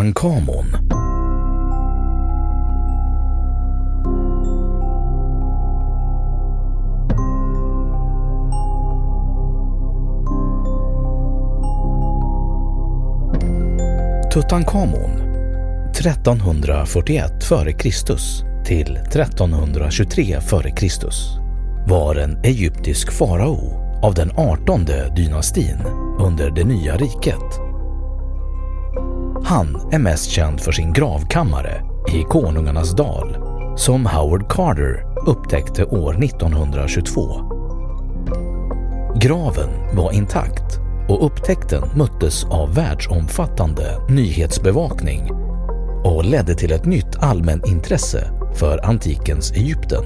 Tutankhamon. Tutankhamon 1341 f.Kr. till 1323 f.Kr. var en egyptisk farao av den 18 dynastin under det nya riket. Han är mest känd för sin gravkammare i Konungarnas dal som Howard Carter upptäckte år 1922. Graven var intakt och upptäckten möttes av världsomfattande nyhetsbevakning och ledde till ett nytt allmänintresse för antikens Egypten,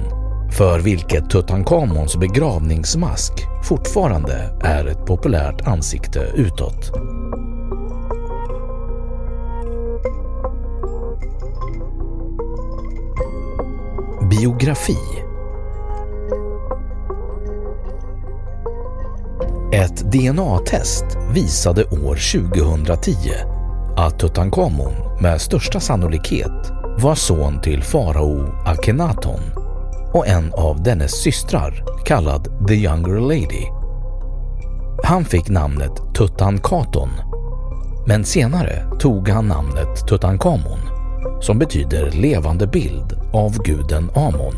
för vilket Tutankhamons begravningsmask fortfarande är ett populärt ansikte utåt. Biografi Ett DNA-test visade år 2010 att Tutankhamon med största sannolikhet var son till farao Akhenaton och en av dennes systrar kallad The Younger Lady. Han fick namnet Tutankhaton men senare tog han namnet Tutankhamon som betyder levande bild av guden Amon.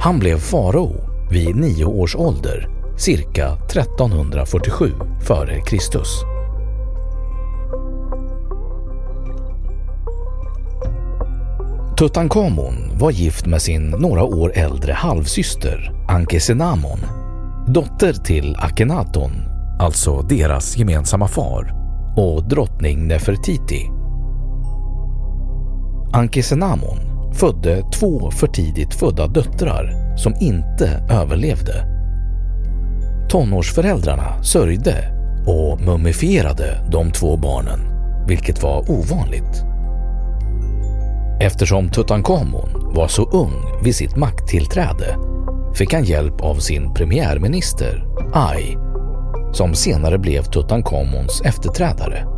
Han blev farao vid nio års ålder cirka 1347 f.Kr. Tutankhamon var gift med sin några år äldre halvsyster Ankesenamon, dotter till Akhenaton, alltså deras gemensamma far, och drottning Nefertiti. Ankesenamon födde två för tidigt födda döttrar som inte överlevde. Tonårsföräldrarna sörjde och mumifierade de två barnen, vilket var ovanligt. Eftersom Tutankhamon var så ung vid sitt makttillträde fick han hjälp av sin premiärminister Ai, som senare blev Tutankhamons efterträdare.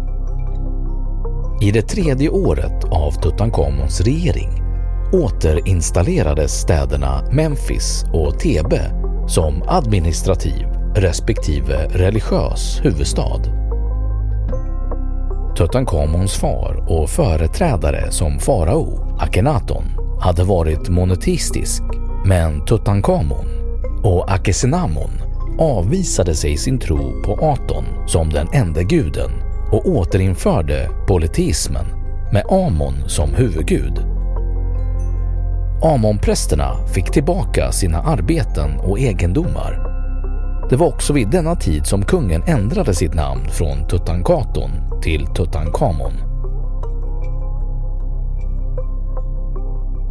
I det tredje året av Tutankhamons regering återinstallerades städerna Memphis och Thebe som administrativ respektive religiös huvudstad. Tutankhamons far och företrädare som farao, Akenaton hade varit monoteistisk men Tutankhamon och Akesenamon avvisade sig sin tro på Aton som den enda guden och återinförde polyteismen med Amon som huvudgud. Amonprästerna fick tillbaka sina arbeten och egendomar. Det var också vid denna tid som kungen ändrade sitt namn från Tutankhaton till Tutankhamon.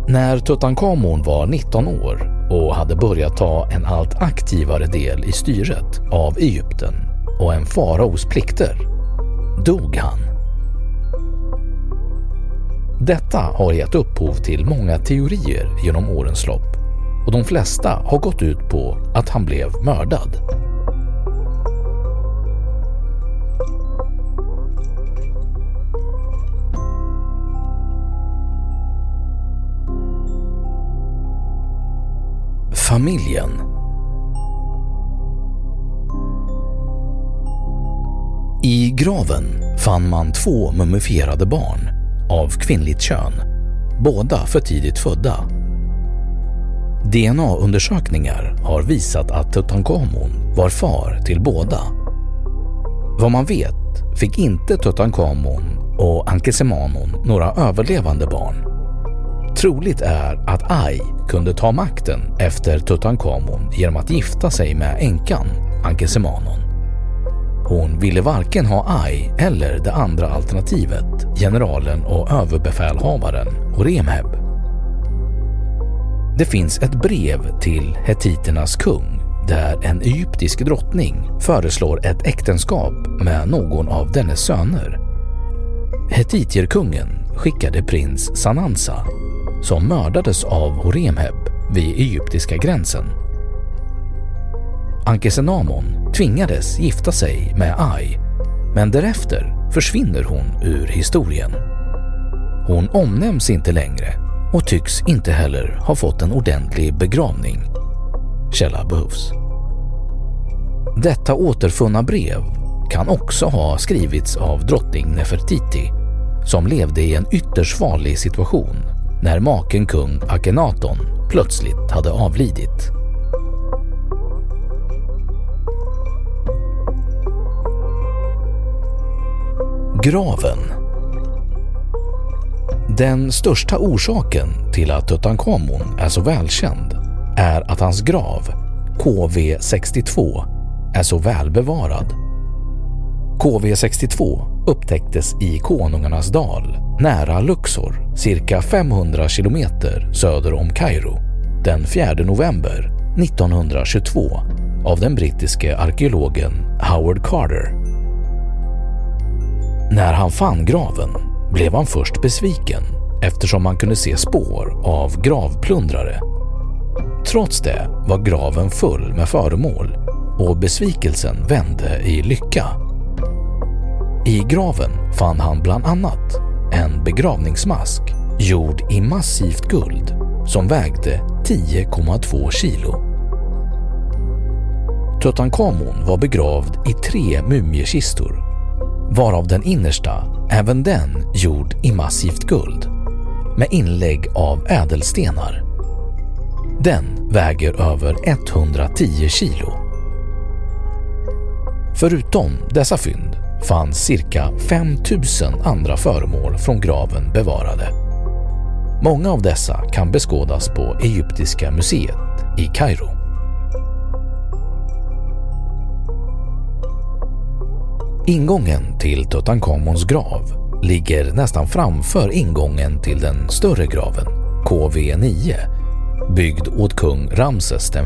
När Tutankhamon var 19 år och hade börjat ta en allt aktivare del i styret av Egypten och en faraos plikter dog han. Detta har gett upphov till många teorier genom årens lopp och de flesta har gått ut på att han blev mördad. Familjen I graven fann man två mumifierade barn av kvinnligt kön, båda för tidigt födda. DNA-undersökningar har visat att Tutankhamon var far till båda. Vad man vet fick inte Tutankhamon och Ankesemanon några överlevande barn. Troligt är att Ai kunde ta makten efter Tutankhamon genom att gifta sig med änkan Ankesemanon. Hon ville varken ha Ai eller det andra alternativet, generalen och överbefälhavaren Horemheb. Det finns ett brev till hetiternas kung där en egyptisk drottning föreslår ett äktenskap med någon av dennes söner. Hetitierkungen skickade prins Sanansa som mördades av Horemheb vid egyptiska gränsen. Ankesenamon tvingades gifta sig med Ai men därefter försvinner hon ur historien. Hon omnämns inte längre och tycks inte heller ha fått en ordentlig begravning. Källa behövs. Detta återfunna brev kan också ha skrivits av drottning Nefertiti som levde i en ytterst farlig situation när maken kung Akhenaton plötsligt hade avlidit. Graven Den största orsaken till att Tutankhamon är så välkänd är att hans grav, KV62, är så välbevarad. KV62 upptäcktes i Konungarnas dal nära Luxor, cirka 500 kilometer söder om Kairo, den 4 november 1922 av den brittiske arkeologen Howard Carter. När han fann graven blev han först besviken eftersom man kunde se spår av gravplundrare. Trots det var graven full med föremål och besvikelsen vände i lycka. I graven fann han bland annat en begravningsmask gjord i massivt guld som vägde 10,2 kilo. Tutankhamon var begravd i tre mumiekistor varav den innersta, även den gjord i massivt guld med inlägg av ädelstenar. Den väger över 110 kilo. Förutom dessa fynd fanns cirka 5000 andra föremål från graven bevarade. Många av dessa kan beskådas på Egyptiska museet i Kairo. Ingången till Tutankhamons grav ligger nästan framför ingången till den större graven, KV9, byggd åt kung Ramses V.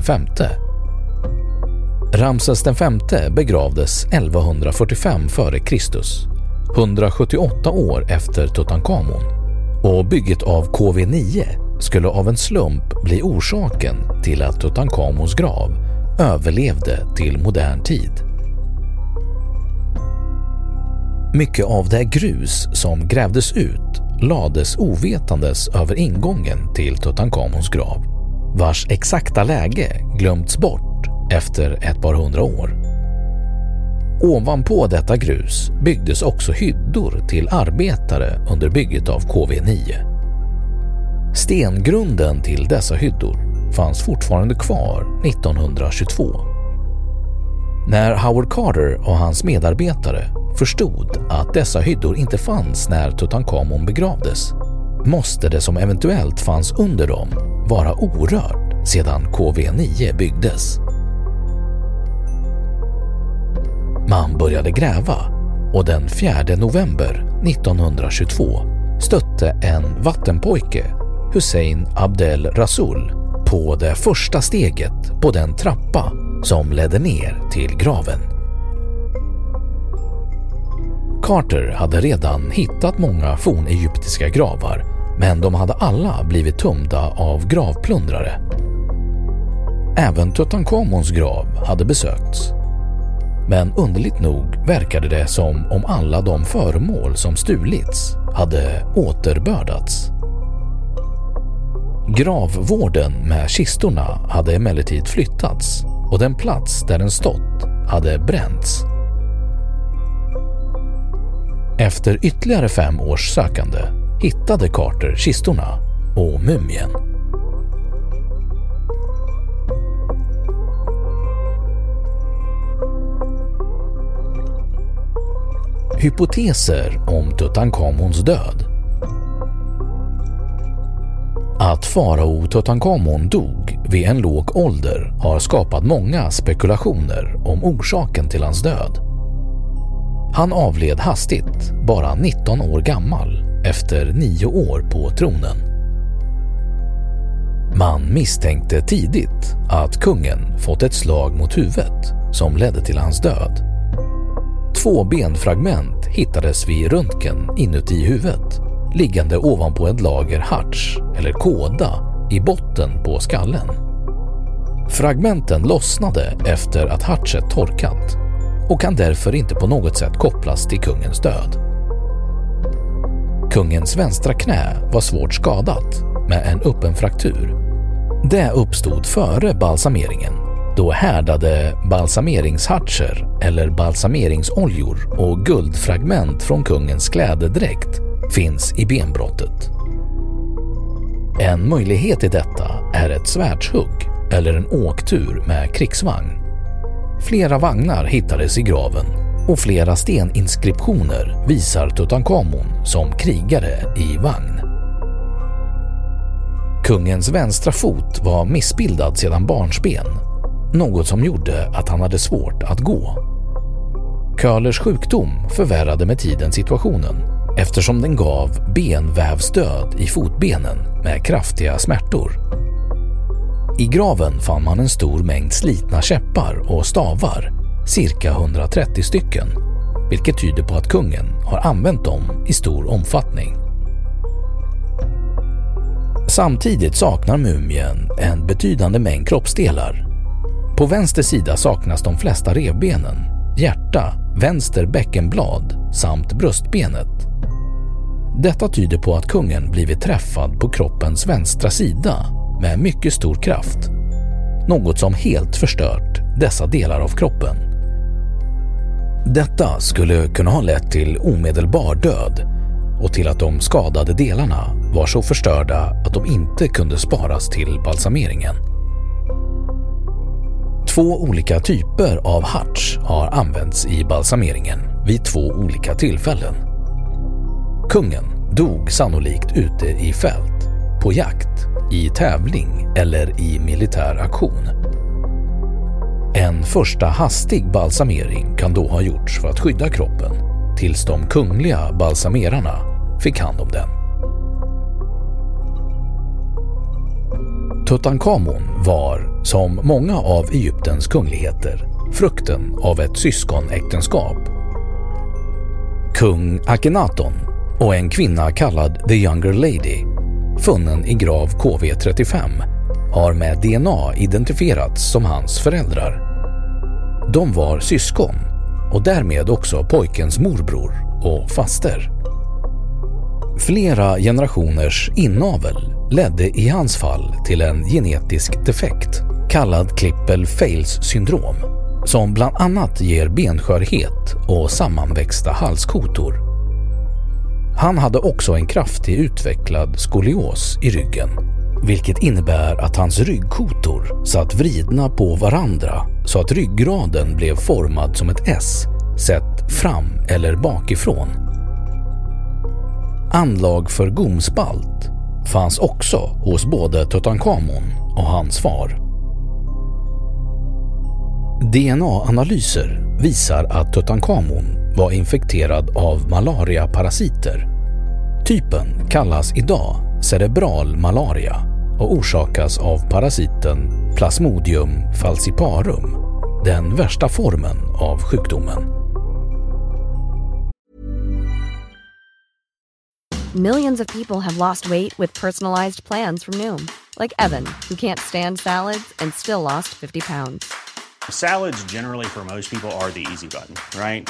Ramses V begravdes 1145 f.Kr. 178 år efter Tutankhamon och bygget av KV9 skulle av en slump bli orsaken till att Tutankhamons grav överlevde till modern tid. Mycket av det grus som grävdes ut lades ovetandes över ingången till Tutankhamons grav, vars exakta läge glömts bort efter ett par hundra år. Ovanpå detta grus byggdes också hyddor till arbetare under bygget av KV9. Stengrunden till dessa hyddor fanns fortfarande kvar 1922. När Howard Carter och hans medarbetare förstod att dessa hyddor inte fanns när Tutankhamon begravdes måste det som eventuellt fanns under dem vara orört sedan KV9 byggdes. Man började gräva och den 4 november 1922 stötte en vattenpojke, Hussein Abdel Rasul, på det första steget på den trappa som ledde ner till graven. Carter hade redan hittat många fornegyptiska gravar men de hade alla blivit tömda av gravplundrare. Även Tutankhamons grav hade besökts. Men underligt nog verkade det som om alla de föremål som stulits hade återbördats. Gravvården med kistorna hade emellertid flyttats och den plats där den stått hade bränts. Efter ytterligare fem års sökande hittade Carter kistorna och mumien. Hypoteser om Tutankhamons död att farao Tutankhamon dog vid en låg ålder har skapat många spekulationer om orsaken till hans död. Han avled hastigt, bara 19 år gammal, efter nio år på tronen. Man misstänkte tidigt att kungen fått ett slag mot huvudet som ledde till hans död. Två benfragment hittades vid röntgen inuti huvudet liggande ovanpå ett lager harts eller kåda i botten på skallen. Fragmenten lossnade efter att hartset torkat och kan därför inte på något sätt kopplas till kungens död. Kungens vänstra knä var svårt skadat med en öppen fraktur. Det uppstod före balsameringen då härdade balsameringshartser eller balsameringsoljor och guldfragment från kungens klädedräkt finns i benbrottet. En möjlighet i detta är ett svärdshugg eller en åktur med krigsvagn. Flera vagnar hittades i graven och flera steninskriptioner visar Tutankhamon som krigare i vagn. Kungens vänstra fot var missbildad sedan barnsben, något som gjorde att han hade svårt att gå. Köhlers sjukdom förvärrade med tiden situationen eftersom den gav benvävsdöd i fotbenen med kraftiga smärtor. I graven fann man en stor mängd slitna käppar och stavar, cirka 130 stycken, vilket tyder på att kungen har använt dem i stor omfattning. Samtidigt saknar mumien en betydande mängd kroppsdelar. På vänster sida saknas de flesta revbenen, hjärta, vänster bäckenblad samt bröstbenet detta tyder på att kungen blivit träffad på kroppens vänstra sida med mycket stor kraft. Något som helt förstört dessa delar av kroppen. Detta skulle kunna ha lett till omedelbar död och till att de skadade delarna var så förstörda att de inte kunde sparas till balsameringen. Två olika typer av harts har använts i balsameringen vid två olika tillfällen. Kungen dog sannolikt ute i fält, på jakt, i tävling eller i militär aktion. En första hastig balsamering kan då ha gjorts för att skydda kroppen tills de kungliga balsamerarna fick hand om den. Tutankhamon var, som många av Egyptens kungligheter, frukten av ett syskonäktenskap. Kung Akhenaton och en kvinna kallad The Younger Lady, funnen i grav KV35, har med DNA identifierats som hans föräldrar. De var syskon och därmed också pojkens morbror och faster. Flera generationers inavel ledde i hans fall till en genetisk defekt kallad Klippel-Fails syndrom som bland annat ger benskörhet och sammanväxta halskotor han hade också en kraftig utvecklad skolios i ryggen, vilket innebär att hans ryggkotor satt vridna på varandra så att ryggraden blev formad som ett S, sett fram eller bakifrån. Anlag för gomspalt fanns också hos både Tutankhamon och hans far. DNA-analyser visar att Tutankhamon var infekterad av malariaparasiter Typen kallas idag cerebral malaria och orsakas av parasiten Plasmodium falciparum, den värsta formen av sjukdomen. Millions of people have lost weight with personalized plans from Noom, like Evan, who can't stand salads and still lost 50 pounds. Salads, generally, for most people, are the easy button, right?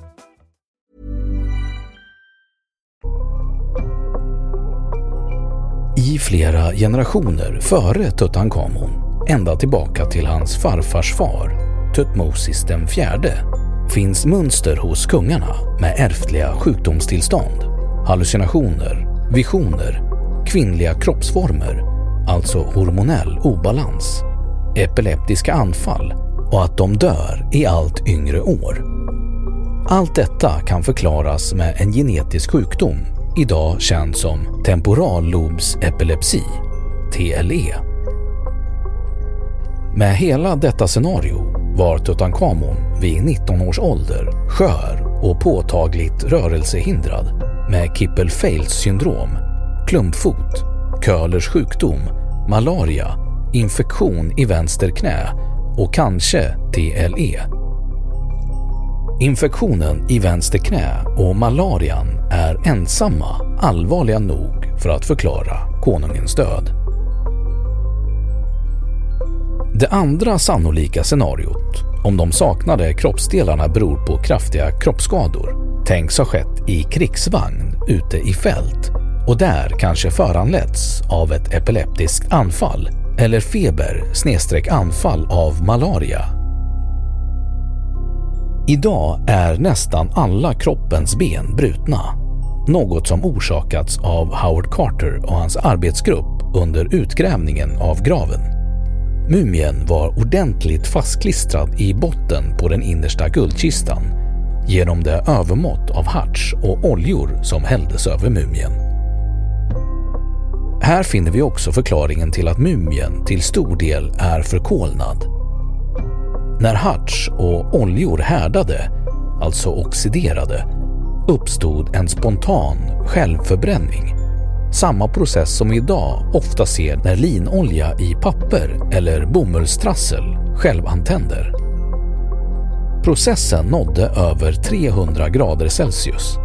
I flera generationer före Tutankhamon, ända tillbaka till hans farfars far, Tutmosis den fjärde, finns mönster hos kungarna med ärftliga sjukdomstillstånd, hallucinationer, visioner, kvinnliga kroppsformer, alltså hormonell obalans, epileptiska anfall och att de dör i allt yngre år. Allt detta kan förklaras med en genetisk sjukdom idag känd som temporallobsepilepsi, TLE. Med hela detta scenario var Tutankhamon vid 19 års ålder skör och påtagligt rörelsehindrad med Kippel-Feils syndrom, klumpfot, Köhlers sjukdom, malaria, infektion i vänster knä och kanske TLE. Infektionen i vänster knä och malarian är ensamma allvarliga nog för att förklara konungens död. Det andra sannolika scenariot, om de saknade kroppsdelarna beror på kraftiga kroppsskador, tänks ha skett i krigsvagn ute i fält och där kanske föranletts av ett epileptiskt anfall eller feber snedstreck anfall av malaria. Idag är nästan alla kroppens ben brutna, något som orsakats av Howard Carter och hans arbetsgrupp under utgrävningen av graven. Mumien var ordentligt fastklistrad i botten på den innersta guldkistan genom det övermått av harts och oljor som hälldes över mumien. Här finner vi också förklaringen till att mumien till stor del är förkolnad. När harts och oljor härdade, alltså oxiderade, uppstod en spontan självförbränning samma process som vi idag ofta ser när linolja i papper eller bomullstrassel självantänder. Processen nådde över 300 grader Celsius.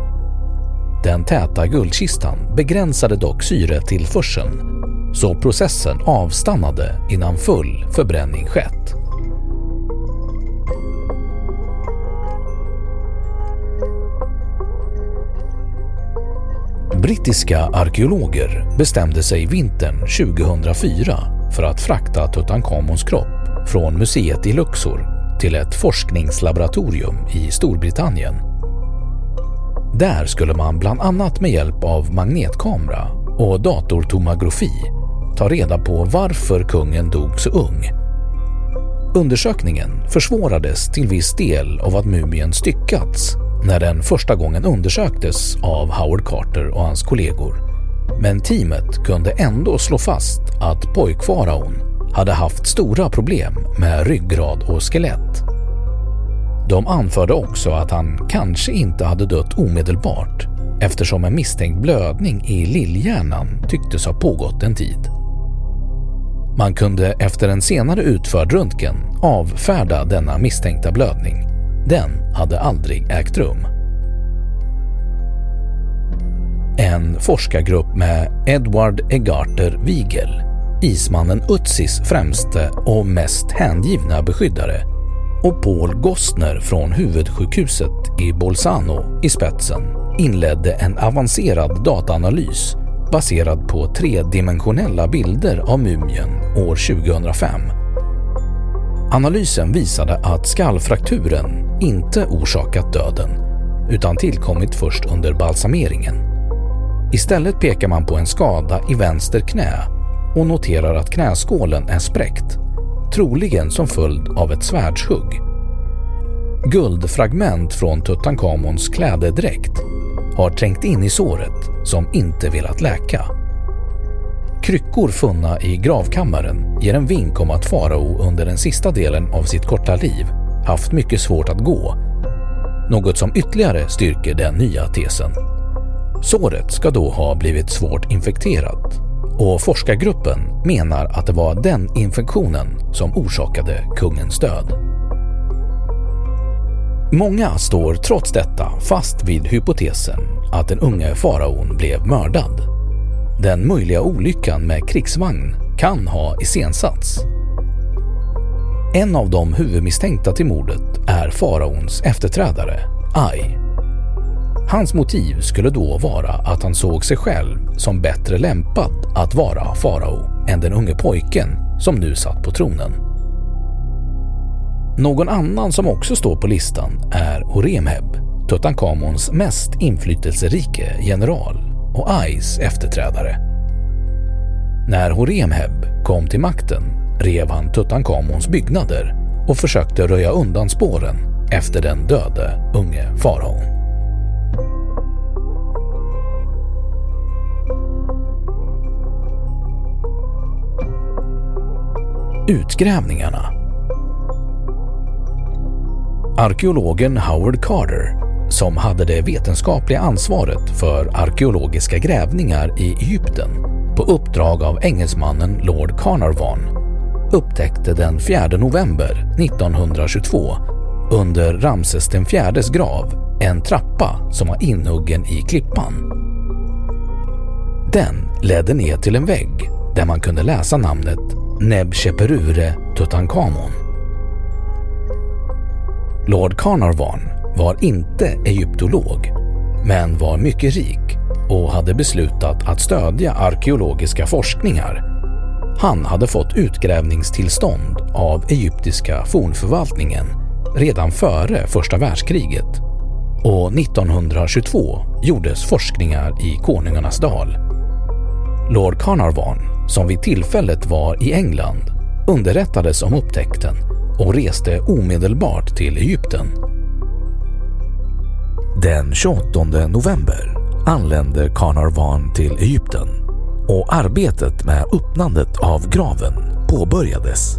Den täta guldkistan begränsade dock syretillförseln så processen avstannade innan full förbränning skett. Brittiska arkeologer bestämde sig vintern 2004 för att frakta Tutankhamons kropp från museet i Luxor till ett forskningslaboratorium i Storbritannien. Där skulle man bland annat med hjälp av magnetkamera och datortomografi ta reda på varför kungen dog så ung. Undersökningen försvårades till viss del av att mumien styckats när den första gången undersöktes av Howard Carter och hans kollegor. Men teamet kunde ändå slå fast att pojkfaraon hade haft stora problem med ryggrad och skelett. De anförde också att han kanske inte hade dött omedelbart eftersom en misstänkt blödning i lillhjärnan tycktes ha pågått en tid. Man kunde efter en senare utförd röntgen avfärda denna misstänkta blödning den hade aldrig ägt rum. en forskargrupp med Edward Egarter Wiegel, ismannen Utsis främste och mest hängivna beskyddare, och Paul Gostner från huvudsjukhuset i Bolzano i spetsen inledde en avancerad dataanalys baserad på tredimensionella bilder av mumien år 2005. Analysen visade att skallfrakturen inte orsakat döden utan tillkommit först under balsameringen. Istället pekar man på en skada i vänster knä och noterar att knäskålen är spräckt, troligen som följd av ett svärdshugg. Guldfragment från Tutankhamons klädedräkt har trängt in i såret som inte velat läka. Kryckor funna i gravkammaren ger en vink om att farao under den sista delen av sitt korta liv haft mycket svårt att gå, något som ytterligare styrker den nya tesen. Såret ska då ha blivit svårt infekterat och forskargruppen menar att det var den infektionen som orsakade kungens död. Många står trots detta fast vid hypotesen att den unge faraon blev mördad. Den möjliga olyckan med krigsvagn kan ha iscensatts. En av de huvudmisstänkta till mordet är faraons efterträdare, Ai. Hans motiv skulle då vara att han såg sig själv som bättre lämpad att vara farao än den unge pojken som nu satt på tronen. Någon annan som också står på listan är Horemheb, Tutankhamons mest inflytelserike general och Ais efterträdare. När Horemheb kom till makten rev han Tutankhamons byggnader och försökte röja undan spåren efter den döde unge faraon. Utgrävningarna Arkeologen Howard Carter, som hade det vetenskapliga ansvaret för arkeologiska grävningar i Egypten på uppdrag av engelsmannen Lord Carnarvon, upptäckte den 4 november 1922 under Ramses den grav en trappa som var inhuggen i klippan. Den ledde ner till en vägg där man kunde läsa namnet Neb Sheperure Tutankhamon. Lord Carnarvon var inte egyptolog, men var mycket rik och hade beslutat att stödja arkeologiska forskningar. Han hade fått utgrävningstillstånd av egyptiska fornförvaltningen redan före första världskriget och 1922 gjordes forskningar i Konungarnas dal. Lord Carnarvon, som vid tillfället var i England, underrättades om upptäckten och reste omedelbart till Egypten. Den 28 november anlände Carnarvon till Egypten och arbetet med öppnandet av graven påbörjades.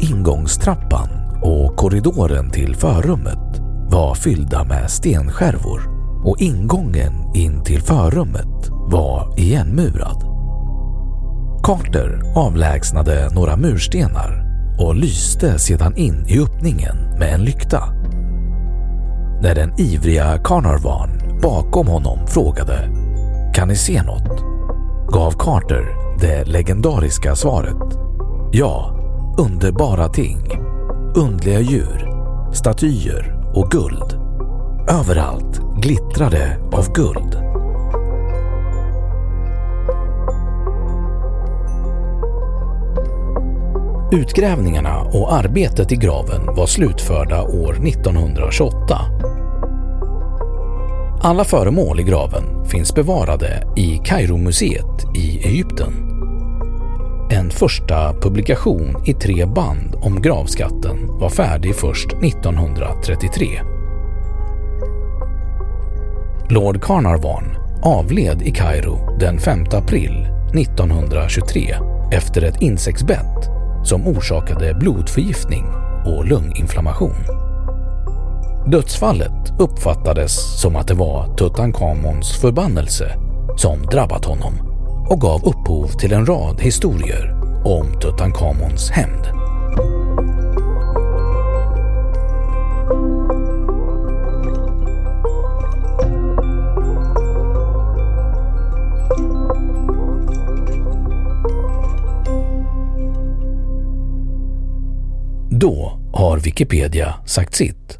Ingångstrappan och korridoren till förrummet var fyllda med stenskärvor och ingången in till förrummet var igenmurad. Carter avlägsnade några murstenar och lyste sedan in i öppningen med en lykta. När den ivriga Carnarvon bakom honom frågade ”Kan ni se något?” gav Carter det legendariska svaret ”Ja, underbara ting, undliga djur, statyer och guld. Överallt glittrade av guld. Utgrävningarna och arbetet i graven var slutförda år 1928. Alla föremål i graven finns bevarade i Kairomuseet i Egypten. En första publikation i tre band om gravskatten var färdig först 1933. Lord Carnarvon avled i Kairo den 5 april 1923 efter ett insektsbett som orsakade blodförgiftning och lunginflammation. Dödsfallet uppfattades som att det var Tutankhamons förbannelse som drabbat honom och gav upphov till en rad historier om Tutankhamons hämnd. Då har Wikipedia sagt sitt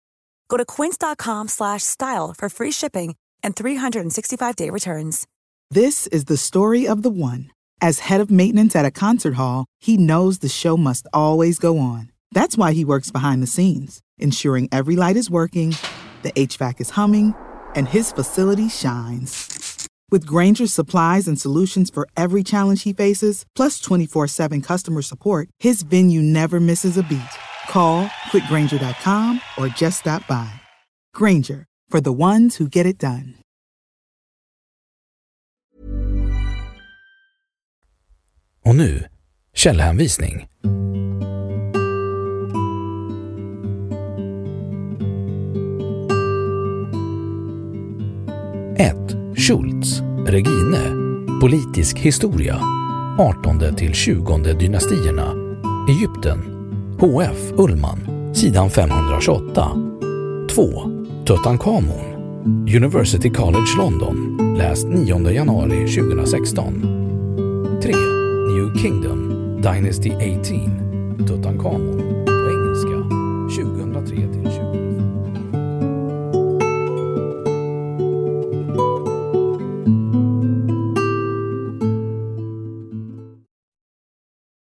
Go to quince.com/style for free shipping and 365-day returns. This is the story of the one. As head of maintenance at a concert hall, he knows the show must always go on. That's why he works behind the scenes, ensuring every light is working, the HVAC is humming, and his facility shines. With Granger's supplies and solutions for every challenge he faces, plus 24 7 customer support, his venue never misses a beat. Call quickgranger.com or just stop by. Granger, for the ones who get it done. Och nu, källhänvisning. 1. Schultz, Regine, Politisk historia, 18 till 20 dynastierna, Egypten, HF Ullman, sidan 528. 2. Tutankhamon, University College London, läst 9 januari 2016. 3. New Kingdom, Dynasty 18, Tutankhamon,